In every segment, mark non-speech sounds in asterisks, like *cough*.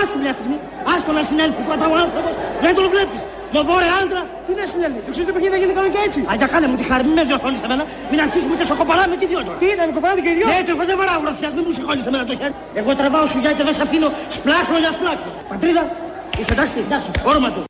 Άσου μια στιγμή. Άστο να συνέλθεις πρώτα ο άνθρωπος. Δεν τον βλέπεις. Μοβόρε άντρα, τι να συνέλθει. Δεν ξέρετε παιχνίδι να γίνει και έτσι. Α, για κάνε μου τη χαρή, μην με διορθώνει εμένα. Μην αρχίσουμε και στο κοπαλά με τη δυο τώρα. Τι είναι, με κοπάδι και οι δυο; Ναι, εγώ δεν βαράω γροθιάς, μην μου συγχώνει εμένα το χέρι. Εγώ τραβάω σου για και δεν σε αφήνω σπλάχνο για σπλάχνο. Πατρίδα, είσαι εντάξει, εντάξει, όρομα του.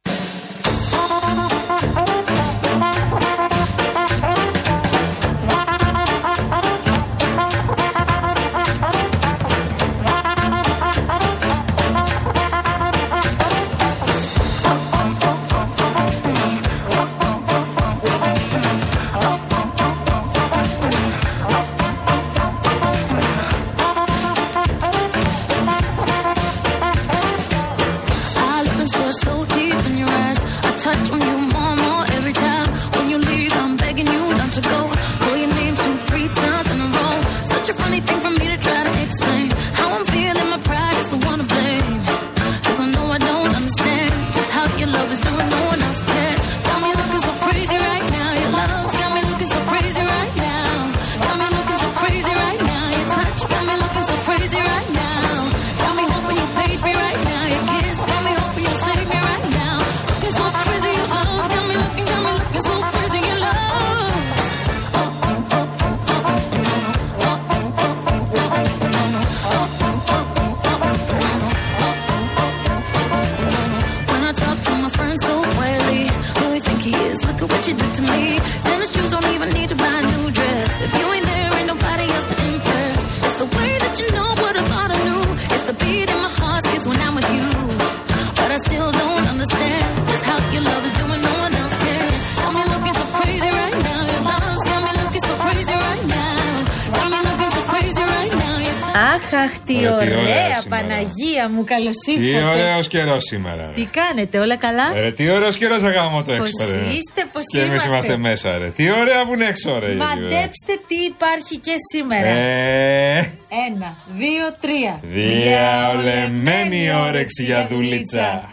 Αχ, αχ, τι Ωραία, τι ωραία ωραία, σήμερα. Παναγία μου, καλώς Τι ήρθατε. ωραίος καιρός σήμερα. ρε. Τι κάνετε, όλα καλά; Ε, τι ωραίος καιρός αγάμο το έξω. Πώς ρε. είστε, πώς Και εμείς είμαστε. είμαστε μέσα, ρε. Τι ωραία που είναι έξω, ρε. Μαντέψτε τι υπάρχει και σήμερα. Ε, Ένα, δύο, τρία. διαολεμένη όρεξη για δουλίτσα.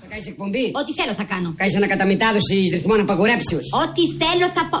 Θα κάνεις εκπομπή; Ό,τι θέλω θα κάνω. Κάνεις ανακαταμετάδοση ρυθμών απαγορέψεω. Ό,τι θέλω θα πω.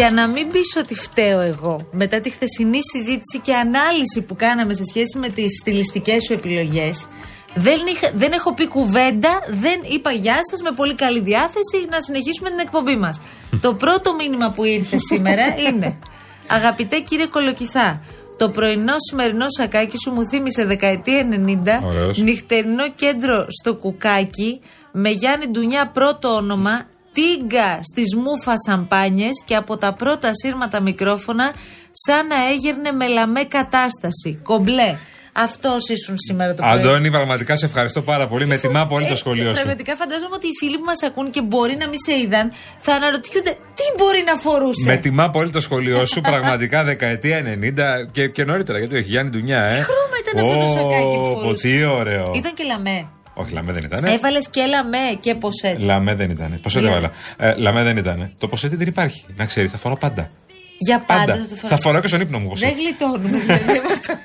Για να μην πεις ότι φταίω εγώ, μετά τη χθεσινή συζήτηση και ανάλυση που κάναμε σε σχέση με τις στιλιστικές σου επιλογές, δεν, είχα- δεν έχω πει κουβέντα, δεν είπα γεια σας με πολύ καλή διάθεση να συνεχίσουμε την εκπομπή μας. το πρώτο μήνυμα που ήρθε σήμερα είναι Αγαπητέ κύριε Κολοκυθά, το πρωινό σημερινό σακάκι σου μου θύμισε δεκαετία 90, Ωραίος. νυχτερινό κέντρο στο Κουκάκι, με Γιάννη Ντουνιά πρώτο όνομα, τίγκα στις μούφα σαμπάνιες και από τα πρώτα σύρματα μικρόφωνα σαν να έγερνε με λαμέ κατάσταση. Κομπλέ. Αυτός ήσουν σήμερα το πρωί. Αντώνη, πραγματικά σε ευχαριστώ πάρα πολύ. Με τιμά πολύ το Ε, σχολείο σου. Πραγματικά φαντάζομαι ότι οι φίλοι που μας ακούν και μπορεί να μην σε είδαν θα αναρωτιούνται τι μπορεί να φορούσε. Με τιμά πολύ το σχολείο σου, πραγματικά δεκαετία 90 και, και νωρίτερα. Γιατί όχι, Γιάννη Ντουνιά, ε. Τι χρώμα ήταν αυτό το σακάκι που Ω, φορούσε. Τι ωραίο. Ήταν και λαμέ. Όχι, λαμέ δεν ήταν. Έβαλες και λαμέ και ποσέτ. Λαμέ δεν ήταν. Ποσέτη Για- έβαλα. Ε, λαμέ δεν ήταν. Το ποσέτη δεν υπάρχει. Να ξέρει, θα φοράω πάντα. Για πάντα, Πάντα. θα το φοράω. Θα φοράω και στον ύπνο μου Δεν ποσέτη. γλιτώνουμε δηλαδή από αυτό. *laughs*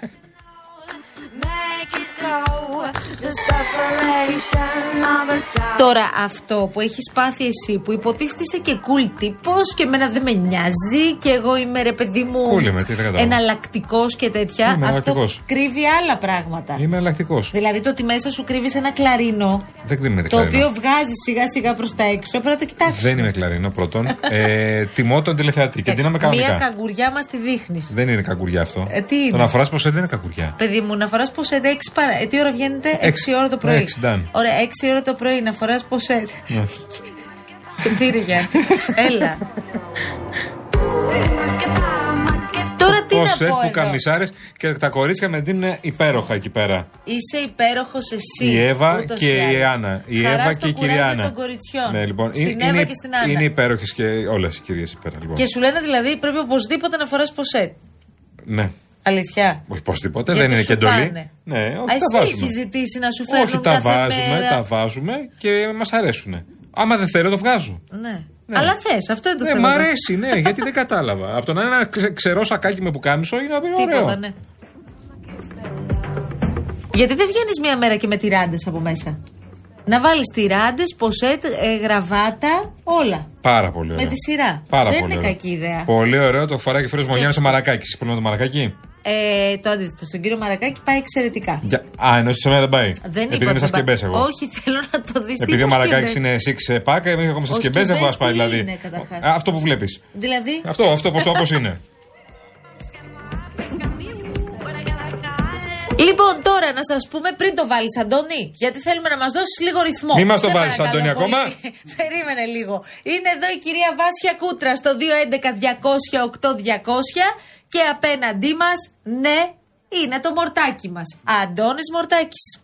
Τώρα αυτό που έχεις πάθει εσύ που υποτίθεται είσαι και cool τύπος και εμένα δεν με νοιάζει και εγώ είμαι ρε παιδί μου Cool είμαι, τι δεν κατάλαβα. εναλλακτικός και τέτοια. Είμαι αυτό εναλλακτικός. κρύβει άλλα πράγματα. Είμαι εναλλακτικός. Δηλαδή το ότι μέσα σου κρύβεις ένα κλαρίνο Δεν είμαι το κλαρίνο. οποίο βγάζει σιγά σιγά προς τα έξω. Πρέπει να το κοιτάξεις. Δεν είμαι κλαρίνο πρώτον. *laughs* ε, τιμώ τον τηλεθεατή και δίνομαι Μία κανονικά. καγκουριά μας τη δείχνεις. Δεν είναι κακουριά αυτό. Ε, τι είναι; Το να φορά ποσέτη δεν είναι κακουριά. Παιδί μου, να φορά πως σε 6 παρα... ε, τι ώρα βγαίνετε, 6 ώρα το πρωί. έξι, done. Ωραία, 6 ώρα το πρωί πρωί να φοράς ποσέτ. Ναι. Τι ρε Γιάννη. Έλα. Τώρα τι να Ποσέτ πω που εδώ; καμισάρες και τα κορίτσια με δίνουν υπέροχα εκεί πέρα. Είσαι υπέροχος εσύ. Η Εύα ούτως και ή η άλλως. Άννα. Η Χαράς Εύα στο και η κυρία κουράγιο Άννα. των κοριτσιών. Ναι, λοιπόν. Στην Είναι- Εύα είναι- και στην Άννα. Είναι υπέροχες και όλες οι κυρίες υπέρα. Λοιπόν. Και σου λένε δηλαδή πρέπει οπωσδήποτε να φοράς ποσέτ. Ναι. Αλήθεια; Όχι οπωσδήποτε, Γιατί δεν είναι σου και εντολή. πάνε. Ναι, όχι, Α, τα εσύ βάζουμε. έχει ζητήσει να σου φέρνουν Όχι, τα κάθε βάζουμε, μέρα. τα βάζουμε και μας αρέσουν. Άμα δεν θέλω, το βγάζω. Ναι. Ναι. Αλλά θες, αυτό είναι το Ναι, θέμα. μ' μας. αρέσει, ναι, γιατί δεν κατάλαβα. Από το να είναι ένα ξε- ξερό σακάκι με πουκάμισο είναι ωραίο. Τίποτα, ναι. Γιατί δεν βγαίνεις μία μέρα και με τυράντες από μέσα. Να βάλεις τυράντες, ποσέτ, ε, γραβάτα, όλα. Πάρα πολύ ωραίο. Με τη σειρά. Πάρα δεν πολύ είναι ωραίο. κακή ιδέα. Πολύ ωραίο το φοράει και φίλος Σκέψτε. Μονιάννη ο Μαρακάκη. Που είναι το Μαρακάκι. Ε, το αντίθετο. Στον κύριο Μαρακάκη πάει εξαιρετικά. Για... Α, ενώ σε μένα δεν πάει. Δεν Επειδή είπα είμαι ότι σα πάει. σκεμπές εγώ. Όχι, θέλω να το δεις. Επειδή ο Μαρακάκης είναι six pack, εμείς έχουμε σα Ο σκεμπές, δεν σκεμπές μπορεί να πάει τι δηλαδή. είναι, καταρχάς; Α, Αυτό που βλέπεις. Δηλαδή; Αυτό, αυτό πώς όπως είναι. Λοιπόν, τώρα να σας πούμε πριν το βάλεις, Αντώνη, γιατί θέλουμε να μας δώσεις λίγο ρυθμό. Μη μας το Σε βάζεις, παρακαλώ Αντώνη, πολύ. ακόμα. *laughs* Περίμενε λίγο. Είναι εδώ η κυρία Βάσια Κούτρα στο 211-200-8200 και απέναντί μας, ναι, είναι το μορτάκι μας. Αντώνης Μορτάκης.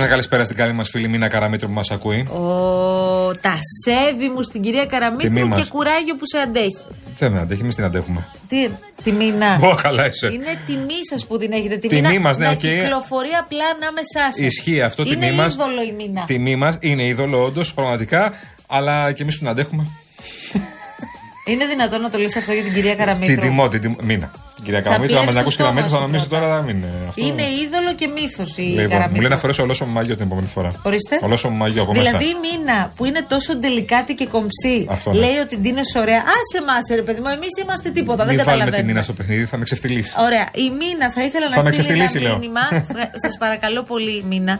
Να καλησπέρα στην καλή μας φίλη Μίνα Καραμίτρου που μας ακούει. Ο, τα σέβη μου στην κυρία Τιμή Καραμίτρου μας. και κουράγιο που σε αντέχει. Δεν με αντέχει, εμείς την αντέχουμε. Τι, τη μήνα. Ω, καλά είσαι. Είναι τιμή σας που την έχετε. Τη Τιμή μήνα μας, ναι, να οκ. κυκλοφορεί απλά ανάμεσά σας. Ισχύει αυτό, Είναι τιμή μας. είδωλο η μήνα. Τιμή μας είναι είδωλο, όντως, πραγματικά. Αλλά και εμείς που την αντέχουμε. Είναι δυνατόν να το λες αυτό για την κυρία Καραμίτρου; Την τιμώ, την τιμώ. Μίνα. Την κυρία Θα Καραμίτρου, άμα πιέζεις την το ακούσει Καραμίτρου, θα στόμα σου νομίζει πρώτα. τώρα να μην είναι. Αυτό. Είναι είδωλο και μύθος η Λοιπόν, μου Καραμίτρου. λέει να φορέσω ολόσωμο μαγιό την επόμενη φορά. Ορίστε. Ολόσωμο μαγιό από δηλαδή μέσα. η μήνα που είναι τόσο τελικάτη και κομψή Αυτό, ναι. λέει ότι την είναι ωραία. Άσε εμά, ρε παιδί μου, εμείς είμαστε τίποτα. Μην δεν βάλουμε τη καταλαβαίνουμε. μήνα στο παιχνίδι, θα με ξεφτυλίσει. Ωραία. Η Μίνα θα ήθελα Θα να με στείλει ένα ξεφτυλίσει, λέω. μήνυμα. *laughs* Σας παρακαλώ πολύ, Μίνα.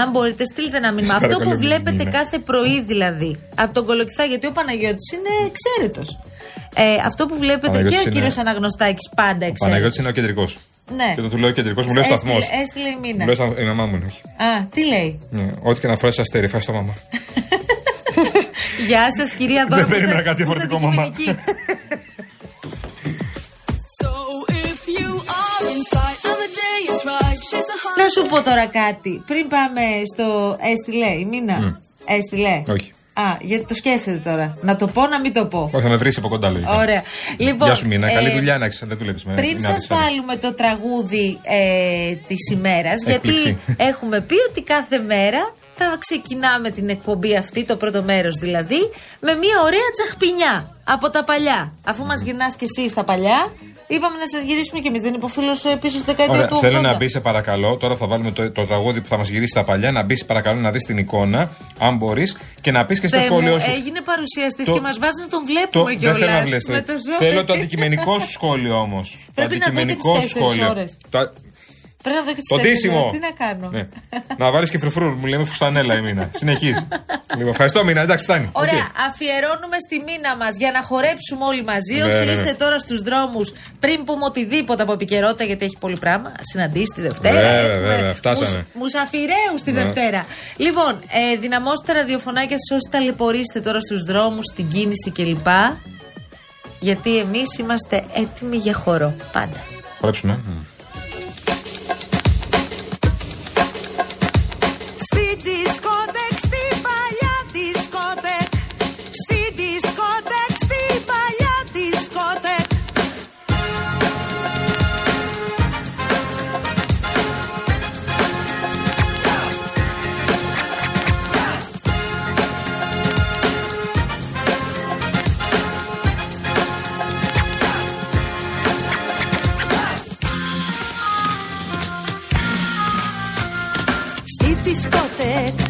Αν μπορείτε, στείλτε ένα μήνυμα. Σας Αυτό που παρακαλώ, βλέπετε Μίνα. κάθε πρωί δηλαδή. Από τον Κολοκυθά, γιατί ο Παναγιώτης είναι εξαίρετος. Ε, αυτό που βλέπετε και Παναγιώτης ο είναι- κύριος Αναγνωστάκης πάντα Ο εξαίρετο. Παναγιώτης είναι ο κεντρικός. Ναι. Και το του λέω κεντρικός, μου λέει ο σταθμός. Έστειλε, έστειλε η Μίνα. Μου λέει στα- η μαμά μου είναι, όχι. Α, τι λέει; Ναι, Ό,τι και να φορέσει αστέρι, ευχαριστώ μαμά. *laughs* Γεια σας, κυρία Δώρα. Δεν περίμενα κάτι Που είστε διαφορετικό, μαμά. αντικειμενική. So if you are inside of the day, it's right. She's a Να σου πω τώρα κάτι. Πριν πάμε στο. Έστειλε η Μίνα. Έστειλε. Όχι. Α, γιατί το σκέφτεται τώρα. Να το πω, να μην το πω. Όχι, θα με βρεις από κοντά λογικά. Ωραία. Λοιπόν, Γεια σου Μίνα, καλή ε, δουλειά να έχεις. Δεν δουλεύεις με Πριν με σας άδειες, φέρε. βάλουμε το τραγούδι ε, της ημέρας, γιατί Έκπληξη. έχουμε πει ότι κάθε μέρα θα ξεκινάμε την εκπομπή αυτή, το πρώτο μέρος δηλαδή, με μια ωραία τσαχπινιά από τα παλιά. Αφού μας γυρνάς και εσύ στα παλιά, είπαμε να σας γυρίσουμε κι εμείς. Δεν είπε ο φίλο πίσω στη δεκαετία Ωραία, του 80. θέλω να μπει σε παρακαλώ. Τώρα θα βάλουμε το, το τραγούδι που θα μας γυρίσει τα παλιά. Να μπει παρακαλώ να δεις την εικόνα, αν μπορείς, και να πεις και στο Θεέ σχόλιο μου, σου. έγινε παρουσιαστής Το- και μας βάζει να τον Το, βλέπουμε δεν κιόλας. θέλω να βλέπεις. Θέλω το αντικειμενικό σου σχόλιο όμως. Πρέπει να δω Πρέπει να δω και τις το τέσσερις ντύσιμο. ώρες. Τι να κάνω. Ναι. να βάλεις και φρουφρού. Μου λέμε φουστανέλα η μήνα. Συνεχίζει. λοιπόν, ευχαριστώ μήνα. Εντάξει, φτάνει. Ωραία, Οκ. αφιερώνουμε στη μήνα μας για να χορέψουμε όλοι μαζί. Ναι, Όσοι ναι, ναι. είστε τώρα στους δρόμους, πριν πούμε οτιδήποτε από επικαιρότητα, γιατί έχει πολύ πράγμα. Συναντήσεις τη Δευτέρα. Βέβαια, έχουμε βέβαια, φτάσαμε. μουσ- Μουσαφιρέου τη Ναι. Δευτέρα. Λοιπόν, ε, δυναμώστε τα ραδιοφωνάκια σα όσοι ταλαιπωρήσετε τώρα στους δρόμους, στην κίνηση κλπ. Γιατί εμείς είμαστε έτοιμοι για χώρο. Πάντα. Χορέψουμε. perfect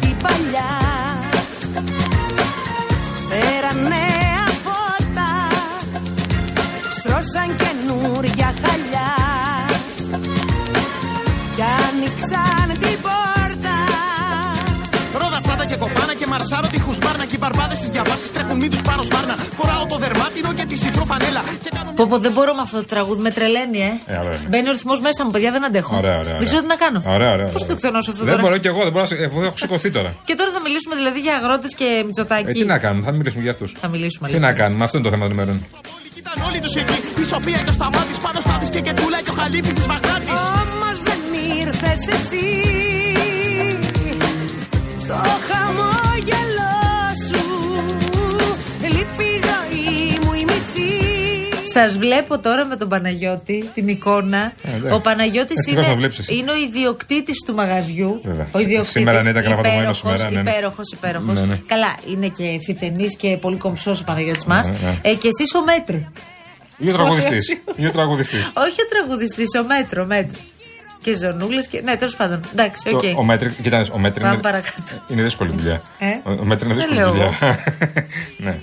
Πω, πω, δεν μπορώ με αυτό το τραγούδι, με τρελαίνει, ε. Ε, ωραίο είναι. Μπαίνει ο ρυθμός μέσα μου, παιδιά, δεν αντέχω. Ωραία, ωραία, Δεν ξέρω τι να κάνω. Ωραία, ωραία. Πώς το εκτονώσω αυτό Δεν τώρα; μπορώ κι εγώ, δεν μπορώ να. σε- Εγώ έχω σηκωθεί τώρα. Και τώρα θα μιλήσουμε δηλαδή για αγρότες και Ε, μυτσοτάκι. τι να κάνουμε, θα μιλήσουμε για αυτούς. Θα μιλήσουμε Τι αλήθεια. να κάνουμε, αυτό είναι το θέμα του νούμερο. Ήταν όλοι τους εκεί. Η Σοφία και ο Σταμάτης πάνω στα και και κούλα και ο Χαλίπης της Βαγδάτης. Όμως δεν ήρθες εσύ Το χαμόγελό Σας βλέπω τώρα με τον Παναγιώτη, την εικόνα. Ε, εντάξει. ο Παναγιώτης Ευτυχώς είναι, με βλέπεις εσύ. είναι ο ιδιοκτήτης του μαγαζιού. Βέβαια. Ο ιδιοκτήτης, Σήμερα ναι, ήταν κανένα παντομμένο υπέροχος, σήμερα, ναι, ναι. υπέροχος, υπέροχος. Ναι, ναι. Καλά, είναι και φυτενής και πολύ κομψός ο Παναγιώτης μας. Ναι, ναι. Ε, και εσείς ο Μέτρο. Ή ο τραγουδιστής. Ή ο τραγουδιστής. Όχι ο τραγουδιστής, ο Μέτρο, Μέτρο. Και ζωνούλες και. Ναι, τέλος πάντων. Εντάξει, οκ. Ο Μέτρη, κοιτάξτε, ο Μέτρη Πάμε είναι, παρακάτω. είναι δύσκολη δουλειά. Ε; Ο, ο Μέτρη είναι Δεν δύσκολη λέω δουλειά. *laughs* ναι.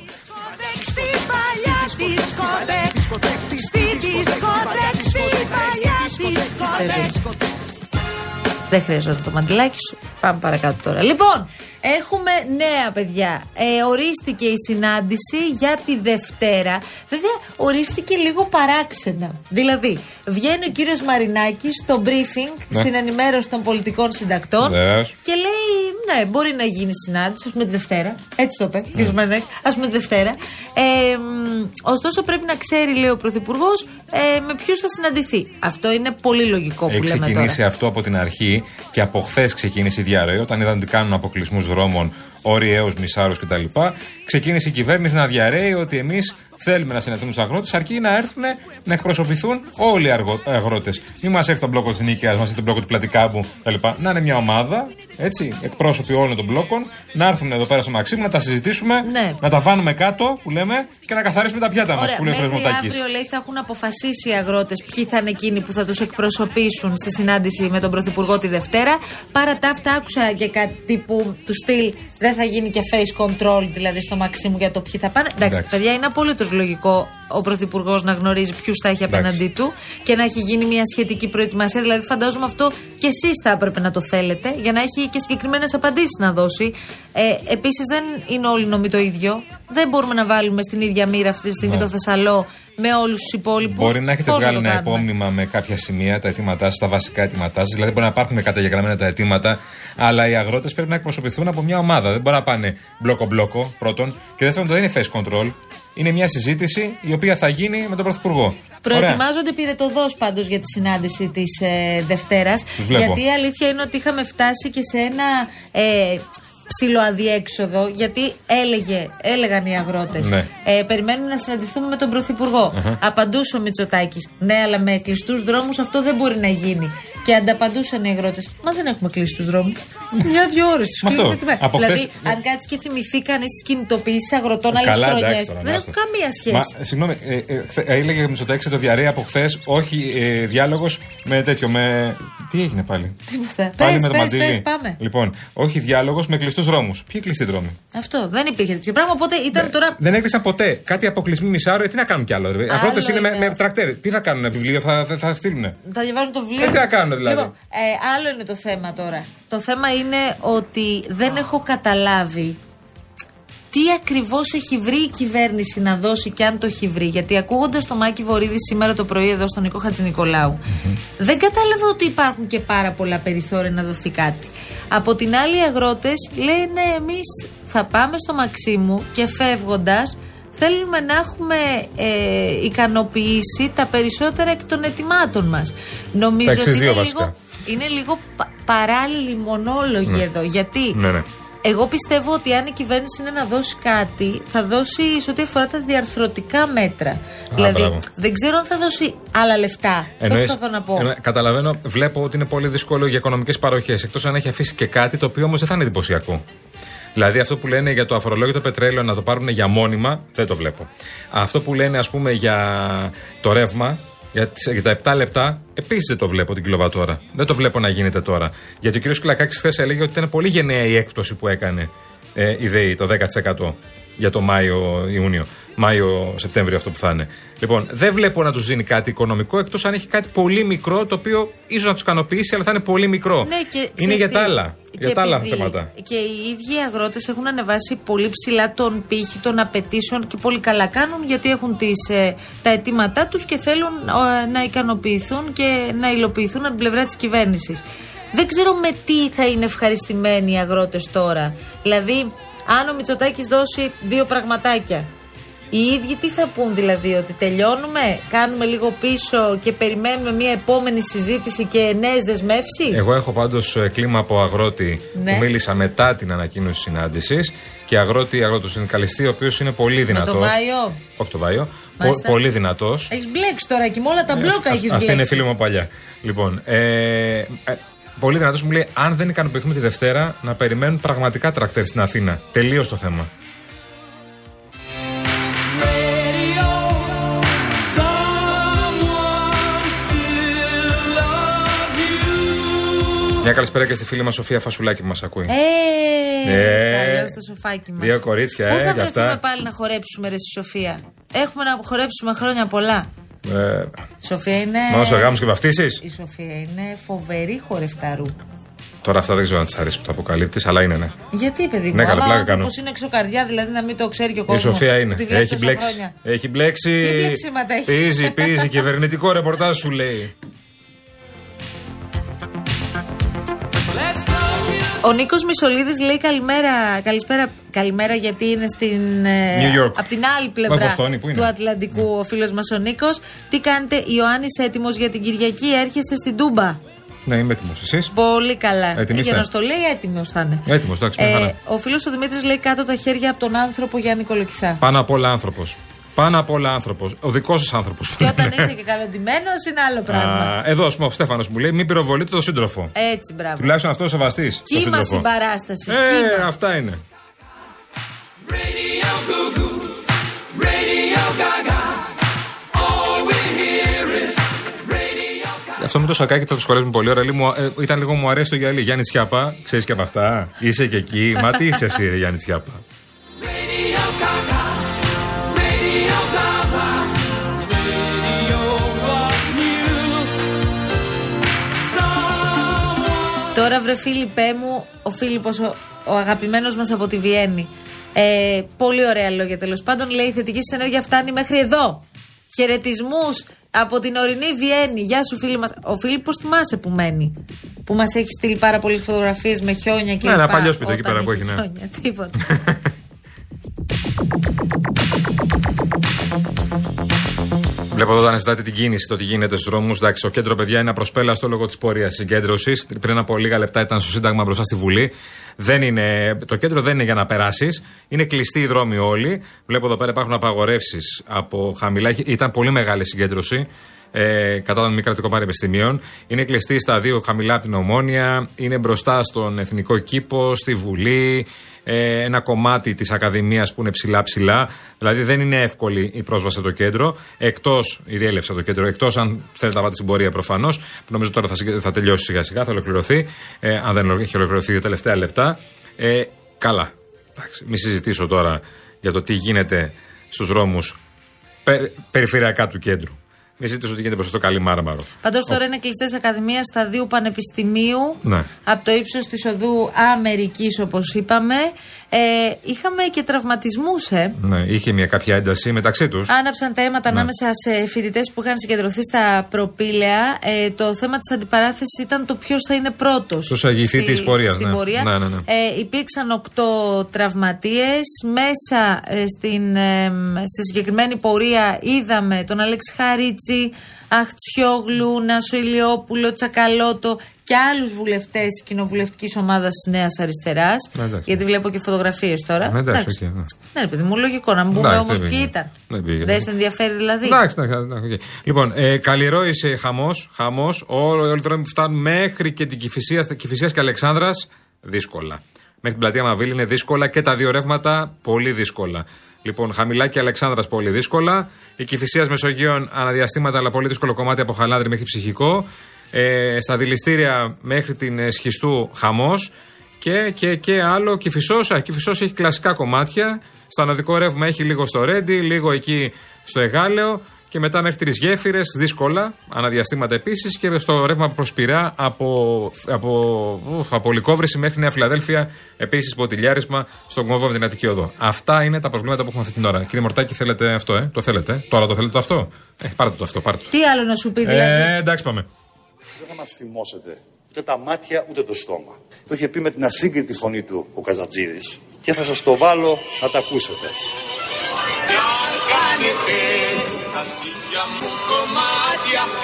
Δισκοτέκ Δεν χρειαζόταν το μαντιλάκι σου. Πάμε παρακάτω τώρα. Λοιπόν, έχουμε νέα παιδιά. Ε, ορίστηκε η συνάντηση για τη Δευτέρα. Βέβαια, ορίστηκε λίγο παράξενα. Δηλαδή, βγαίνει ο κύριος Μαρινάκης στο briefing, Ναι. στην ενημέρωση των πολιτικών συντακτών Βεβαίως. και λέει, ναι, μπορεί να γίνει συνάντηση, ας πούμε τη Δευτέρα. Έτσι το είπε, Ναι. ο κύριος Μαρινάκη, ας πούμε τη Δευτέρα. Ε, μ, ωστόσο, πρέπει να ξέρει, λέει ο Πρωθυπουργός, ε, με ποιους θα συναντηθεί. Αυτό είναι πολύ λογικό που Έχει λέμε τώρα. ξεκινήσει αυτό από την αρχή και από χθες ξεκίνησε η διαρροή. Όταν είδαν ότι κάνουν αποκλεισμούς δρόμων, όροι έως μισάρους κτλ. Ξεκίνησε η κυβέρνηση να διαρρέει ότι εμείς θέλουμε να συνεχθούμε τους αγρότες, αρκεί να έρθουν να εκπροσωπηθούν όλοι οι αγρότες. Μην μας έρθει το μπλόκο της Νίκαιας, μας έρθει το μπλόκο του Πλατικάμπου κτλ. Να είναι μια ομάδα, έτσι, εκπρόσωποι όλων των μπλόκων, να έρθουν εδώ πέρα στο Μαξίμου, να τα συζητήσουμε, Ναι. να τα βάλουμε κάτω που λέμε και να καθαρίσουμε τα πιάτα μας Ωραία, που λέει ο μέχρι Φρεσμοτάκη. αύριο λέει θα έχουν αποφασίσει οι αγρότες ποιοι θα είναι εκείνοι που θα τους εκπροσωπήσουν στη συνάντηση με τον Πρωθυπουργό τη Δευτέρα. Παρά τα αυτά, άκουσα και κάτι που του στυλ δεν θα γίνει και face control, δηλαδή στο Μαξίμου για το ποιοι θα πάνε. Εντάξει, Εντάξει. παιδιά, είναι απολύτως λογικό ο Πρωθυπουργός να γνωρίζει ποιους θα έχει Εντάξει. απέναντί του και να έχει γίνει μια σχετική προετοιμασία. Δηλαδή, φαντάζομαι αυτό και εσείς θα έπρεπε να το θέλετε για να έχει και συγκεκριμένες απαντήσεις να δώσει. Ε, Επίσης, δεν είναι όλοι νομοί το ίδιο. Δεν μπορούμε να βάλουμε στην ίδια μοίρα αυτή τη στιγμή Ναι. το Θεσσαλό με όλους τους υπόλοιπους. Μπορεί να έχετε βγάλει ένα επόμνημα με κάποια σημεία, τα αιτήματά σας, τα βασικά αιτήματά σας. Δηλαδή, μπορεί να υπάρχουν καταγεγραμμένα τα αιτήματα, αλλά οι αγρότες πρέπει να εκπροσωπηθούν από μια ομάδα. Δεν μπορεί να πάνε μπλόκο-μπλόκο, πρώτον. Και δεύτερον, δεν είναι face control. Είναι μια συζήτηση η οποία θα γίνει με τον Πρωθυπουργό. Ωραία. Προετοιμάζονται πυρετοδό πάντως για τη συνάντηση της ε, Δευτέρας. Τους βλέπω. Γιατί η αλήθεια είναι ότι είχαμε φτάσει και σε ένα ε, ψιλοαδιέξοδο. Γιατί έλεγε, έλεγαν οι αγρότες. Ναι. Ε, περιμένουν να συναντηθούμε με τον πρωθυπουργο Αχα. Απαντούσε ο Μητσοτάκης. Ναι, αλλά με κλειστούς δρόμους αυτό δεν μπορεί να γίνει. Και ανταπαντούσαν οι αγρότες. Μα δεν έχουμε κλείσει του δρόμους. Μια-δυο ώρες τους Μα αυτό. κλείνουμε τη μέρα. Από Δηλαδή, χθες- αν κάτσει και θυμηθεί κανείς τις κινητοποιήσεις αγροτών άλλες Καλά, χρονιές. εντάξει τώρα, Δεν να έχουν το. καμία σχέση. Μα, συγγνώμη, ε, ε, χθε- έλεγε ο Μητσοτάκης το διαρρέα από χθες, όχι ε, διάλογος με τέτοιο, με. Τι έγινε πάλι; Τίποτα. Πάλι Πες, με το πες, μαντίλι. πες, πάμε. Λοιπόν, όχι διάλογος με κλειστούς δρόμους. Ποιοι κλειστοί δρόμοι; Αυτό δεν υπήρχε τέτοιο πράγμα. Οπότε ήταν τώρα. Δεν έκλεισαν ποτέ. Κάτι αποκλεισμοί μισάρο, ε, τι να κάνουν κι άλλο. Οι αγρότε Άλλο είναι με, είναι. με τρακτέρ. Τι θα κάνουν, βιβλίο θα, θα, θα στείλουν. Θα διαβάζουν το βιβλίο. Ε, τι να κάνουν, δηλαδή; Λοιπόν, ε, άλλο είναι το θέμα τώρα. Το θέμα είναι ότι δεν έχω καταλάβει τι ακριβώς έχει βρει η κυβέρνηση να δώσει και αν το έχει βρει. Γιατί ακούγοντας το Μάκη Βορύδη σήμερα το πρωί εδώ στον Νικό Χατζηνικολάου, δεν κατάλαβα ότι υπάρχουν και πάρα πολλά περιθώρια να δοθεί κάτι. Από την άλλη, οι αγρότες λένε εμείς θα πάμε στο Μαξίμου και φεύγοντας θέλουμε να έχουμε ε, ικανοποιήσει τα περισσότερα εκ των ετοιμάτων μας. Νομίζω Τα εξής ότι είναι δύο λίγο, βασικά. είναι λίγο πα- παράλληλοι μονόλογοι Ναι. εδώ. Γιατί Ναι, ναι. Εγώ πιστεύω ότι αν η κυβέρνηση είναι να δώσει κάτι, θα δώσει σε ό,τι αφορά τα διαρθρωτικά μέτρα. δηλαδή, μπράβο. δεν ξέρω αν θα δώσει άλλα λεφτά. Αυτό Εννοείς- προσπαθώ να πω. εννο- καταλαβαίνω, βλέπω ότι είναι πολύ δύσκολο για οικονομικές παροχές. Εκτός αν έχει αφήσει και κάτι το οποίο όμως δεν θα είναι εντυπωσιακό. Δηλαδή αυτό που λένε για το αφορολόγητο πετρέλαιο να το πάρουν για μόνιμα, δεν το βλέπω. Αυτό που λένε ας πούμε για το ρεύμα, για, τις- για τα 7 λεπτά, επίσης δεν το βλέπω την κιλοβατόρα. Δεν το βλέπω να γίνεται τώρα. Γιατί ο κ. Κυλακάκης χθες έλεγε ότι ήταν πολύ γενναία η έκπτωση που έκανε ε, η ΔΕΗ, το 10% για το Μάιο-Ιούνιο. Μάιο-Σεπτέμβριο αυτό που θα είναι. Λοιπόν, δεν βλέπω να τους δίνει κάτι οικονομικό εκτός αν έχει κάτι πολύ μικρό το οποίο ίσως να τους ικανοποιήσει, αλλά θα είναι πολύ μικρό. Ναι, και είναι ξέρεις για τι, τα άλλα. και Για τα άλλα επειδή θέματα. Και οι ίδιοι αγρότες έχουν ανεβάσει πολύ ψηλά τον πύχη των απαιτήσεων και πολύ καλά κάνουν γιατί έχουν τις, ε, τα αιτήματά τους και θέλουν ε, να ικανοποιηθούν και να υλοποιηθούν από την πλευρά της κυβέρνησης. Δεν ξέρω με τι θα είναι ευχαριστημένοι οι αγρότες τώρα. Δηλαδή, αν ο Μητσοτάκης δώσει δύο πραγματάκια, οι ίδιοι τι θα πούν δηλαδή, ότι τελειώνουμε, κάνουμε λίγο πίσω και περιμένουμε μια επόμενη συζήτηση και νέες δεσμεύσεις; Εγώ έχω πάντως κλίμα από αγρότη Ναι. που μίλησα μετά την ανακοίνωση συνάντησης και αγρότη, αγροτοσυνδικαλιστή, ο οποίος είναι πολύ Με δυνατός. το Βάιο. Όχι το Βάιο. Πο, Μάλιστα. πολύ δυνατός. Έχεις μπλέξει τώρα και με όλα τα μπλόκα έχεις μπλέξει. Αυτή είναι φίλη μου από παλιά. Λοιπόν, ε, ε, πολύ δυνατός μου λέει: Αν δεν ικανοποιηθούμε τη Δευτέρα, να περιμένουν πραγματικά τρακτέρ στην Αθήνα. Τελείως το θέμα. Μια καλησπέρα και στη φίλη μας Σοφία Φασουλάκη που μας ακούει. Ε, Ε, καλό στο σοφάκι μας. Δύο κορίτσια, Πού ε, θα για βρεθούμε αυτά. πάλι να χορέψουμε, ρε, στη Σοφία; Έχουμε να χορέψουμε χρόνια πολλά. Ε, Η Σοφία είναι. Μόνο σε γάμου και βαφτίσεις. Η Σοφία είναι φοβερή χορευταρού. Τώρα αυτά δεν ξέρω αν της αρέσει που το αποκαλύπτεις, αλλά είναι ναι. Γιατί, παιδί μου, Ναι, καλά, άμα ο πλάκα άνθρωπος κάνω. είναι εξωκαρδιά, δηλαδή να μην το ξέρει και ο Η κόσμο. Σοφία είναι. Τη βλέπει Έχει τόσα μπλέξει. χρόνια. Έχει μπλέξει. Τι μπλεξίματα έχει. Πίζει, πίζει. Κυβερνητικό ρεπορτάζ σου λέει. Ο Νίκος Μισολίδης λέει καλημέρα, καλησπέρα, καλημέρα γιατί είναι στην. ε, New York. Από την άλλη Μα, πλευρά Βοστόνη, πού είναι; Ναι. του Ατλαντικού ο φίλος μας ο Νίκος. Τι κάνετε, Ιωάννης έτοιμος για την Κυριακή, έρχεστε στην Τούμπα; Ναι, είμαι έτοιμος. Εσείς; Πολύ καλά. Έτοιμοι για είστε; να στο λέει, έτοιμος θα είναι. Έτοιμος, εντάξει, μια χαρά. Ε, ο φίλος ο Δημήτρης λέει κάτω τα χέρια από τον άνθρωπο Γιάννη Κολοκυθά. Πάνω απ' όλα άνθρωπος. Πάνω απ' όλα άνθρωπος. Ο δικός σας άνθρωπος. Και *laughs* όταν είσαι και καλοντημένο είναι άλλο πράγμα. Εδώ, ας πούμε, ο Στέφανος μου λέει: Μην πυροβολείτε το σύντροφο. Έτσι, μπράβο. Τουλάχιστον αυτός σεβαστή. Κύμα συμπαράστασης. Ε, αυτά είναι. Αυτό με το σακάκι θα το σχολιάζουμε πολύ ωραία. Λέει, μου, ε, ήταν λίγο μου αρέσει το γυαλί. Γιάννη Τσιάπα, ξέρεις και από αυτά. Είσαι και εκεί. Μα τι είσαι εσύ, ρε, Γιάννη Τσιάπα. Τώρα βρε Φίλιππέ μου, ο Φίλιππος, ο, ο αγαπημένος μας από τη Βιέννη. Ε, πολύ ωραία λόγια τέλος πάντων. Λέει η θετική συνέργεια φτάνει μέχρι εδώ. Χαιρετισμούς από την ορεινή Βιέννη. Γεια σου φίλοι μας. Ο Φίλιππος θυμάσαι που μένει. Που μας έχει στείλει πάρα πολλές φωτογραφίες με χιόνια και Ναι, ένα λοιπά, παλιός σπίτι εκεί όταν πέρα που είχε έχει, ναι. χιόνια. Τίποτα. *laughs* Βλέπω εδώ να ζητάτε την κίνηση, το τι γίνεται στους δρόμου. Εντάξει, το κέντρο, παιδιά, είναι απροσπέλαστο λόγω της πορείας συγκέντρωσης. Πριν από λίγα λεπτά ήταν στο Σύνταγμα μπροστά στη Βουλή. Δεν είναι, το κέντρο δεν είναι για να περάσεις. Είναι κλειστοί οι δρόμοι όλοι. Βλέπω εδώ πέρα υπάρχουν απαγορεύσεις από χαμηλά. Ήταν πολύ μεγάλη συγκέντρωση ε, κατά των μη κρατικών πανεπιστημίων. Είναι κλειστή στα δύο χαμηλά από την Ομόνια. Είναι μπροστά στον Εθνικό Κήπο, στη Βουλή. Ε, ένα κομμάτι της Ακαδημίας που είναι ψηλά-ψηλά. Δηλαδή δεν είναι εύκολη η πρόσβαση στο κέντρο. Εκτός η διέλευση από το κέντρο. Εκτός αν θέλετε να πάτε στην πορεία προφανώς. Που νομίζω τώρα θα, συγκε- θα τελειώσει σιγά-σιγά, θα ολοκληρωθεί. Ε, αν δεν έχει ολοκληρωθεί τα τελευταία λεπτά. Ε, καλά. Εντάξει, μην συζητήσω τώρα για το τι γίνεται στους δρόμους περιφερειακά του κέντρου. Μην συζητήσω τι γίνεται προ το καλή μάρμαρο. Πάντω τώρα είναι κλειστές ακαδημία σταδίου πανεπιστημίου. Ναι. Από το ύψος της οδού Αμερικής, όπως είπαμε. Ε, είχαμε και τραυματισμούς, ε. Ναι, είχε μια κάποια ένταση μεταξύ τους. Άναψαν τα αίματα Ναι. ανάμεσα σε φοιτητές που είχαν συγκεντρωθεί στα προπήλαια. Ε, το θέμα της αντιπαράθεσης ήταν το ποιος θα είναι πρώτος. Τους αγγιθεί της πορείας, Στην ναι. πορεία. Ναι, ναι, ναι. Ε, υπήρξαν οκτώ τραυματίες. Μέσα ε, στην, ε, στη συγκεκριμένη πορεία είδαμε τον Αλέξη Χαρίτσι, Αχτσιόγλου, Νάσο Ηλιόπουλο, Τσακαλώτο και άλλους βουλευτές της κοινοβουλευτικής ομάδας της Νέας Αριστεράς. Ναι, εντάξει. Γιατί βλέπω και φωτογραφίες τώρα. Ναι, εντάξει, οκ, ναι. Ναι, ρε παιδί μου, λογικό να μην πούμε Εντάξει, όμως δεν ποιοι πήγε. ήταν. Δεν πήγε, Δεν ναι. σε ενδιαφέρει δηλαδή. Εντάξει, εντάξει, εντάξει, οκ. Λοιπόν, ε, Καλλιρρόης χαμός. Χαμός, όλοι όλοι οι δρόμοι που φτάνουν μέχρι και την Κηφισία, Κηφισίας και Αλεξάνδρας δύσκολα. Μέχρι την πλατεία Μαβίλη είναι δύσκολα και τα δύο ρεύματα πολύ δύσκολα. Λοιπόν, χαμηλά και Αλεξάνδρας πολύ δύσκολα. Η Κυφυσίας Μεσογείων αναδιαστήματα, αλλά πολύ δύσκολο κομμάτι από χαλάδρη μέχρι ψυχικό. Ε, στα δηληστήρια μέχρι την ε, Σχιστού χαμός. Και, και, και άλλο. Κυφισό. Α, Κυφισό έχει κλασικά κομμάτια. Στα ανωδικό ρεύμα έχει λίγο στο Ρέντι, λίγο εκεί στο Εγάλεο. Και μετά μέχρι τρει γέφυρες, δύσκολα, αναδιαστήματα επίσης. Και στο ρεύμα προς Πειραιά από, από, ουφ, από Λικόβρηση μέχρι Νέα Φιλαδέλφια, επίσης ποτηλιάρισμα στον κόμβο με την Αττική Οδό. Αυτά είναι τα προβλήματα που έχουμε αυτή την ώρα. Κύριε Μορτάκη, θέλετε αυτό, ε; Το θέλετε; ε; Τώρα το θέλετε το αυτό; Ε, πάρτε το αυτό, πάρτε το. Τι άλλο να σου πει, δηλαδή; Ε, εντάξει, πάμε. Δεν θα μας θυμώσετε ούτε τα μάτια ούτε το στόμα. Το είχε πει με την ασύγκριτη φωνή του ο Καζατζίδης. Και θα σας το βάλω να τα ακούσετε.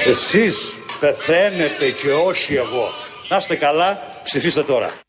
Εσείς πεθαίνετε και όχι εγώ. Να είστε καλά, ψηφίστε τώρα.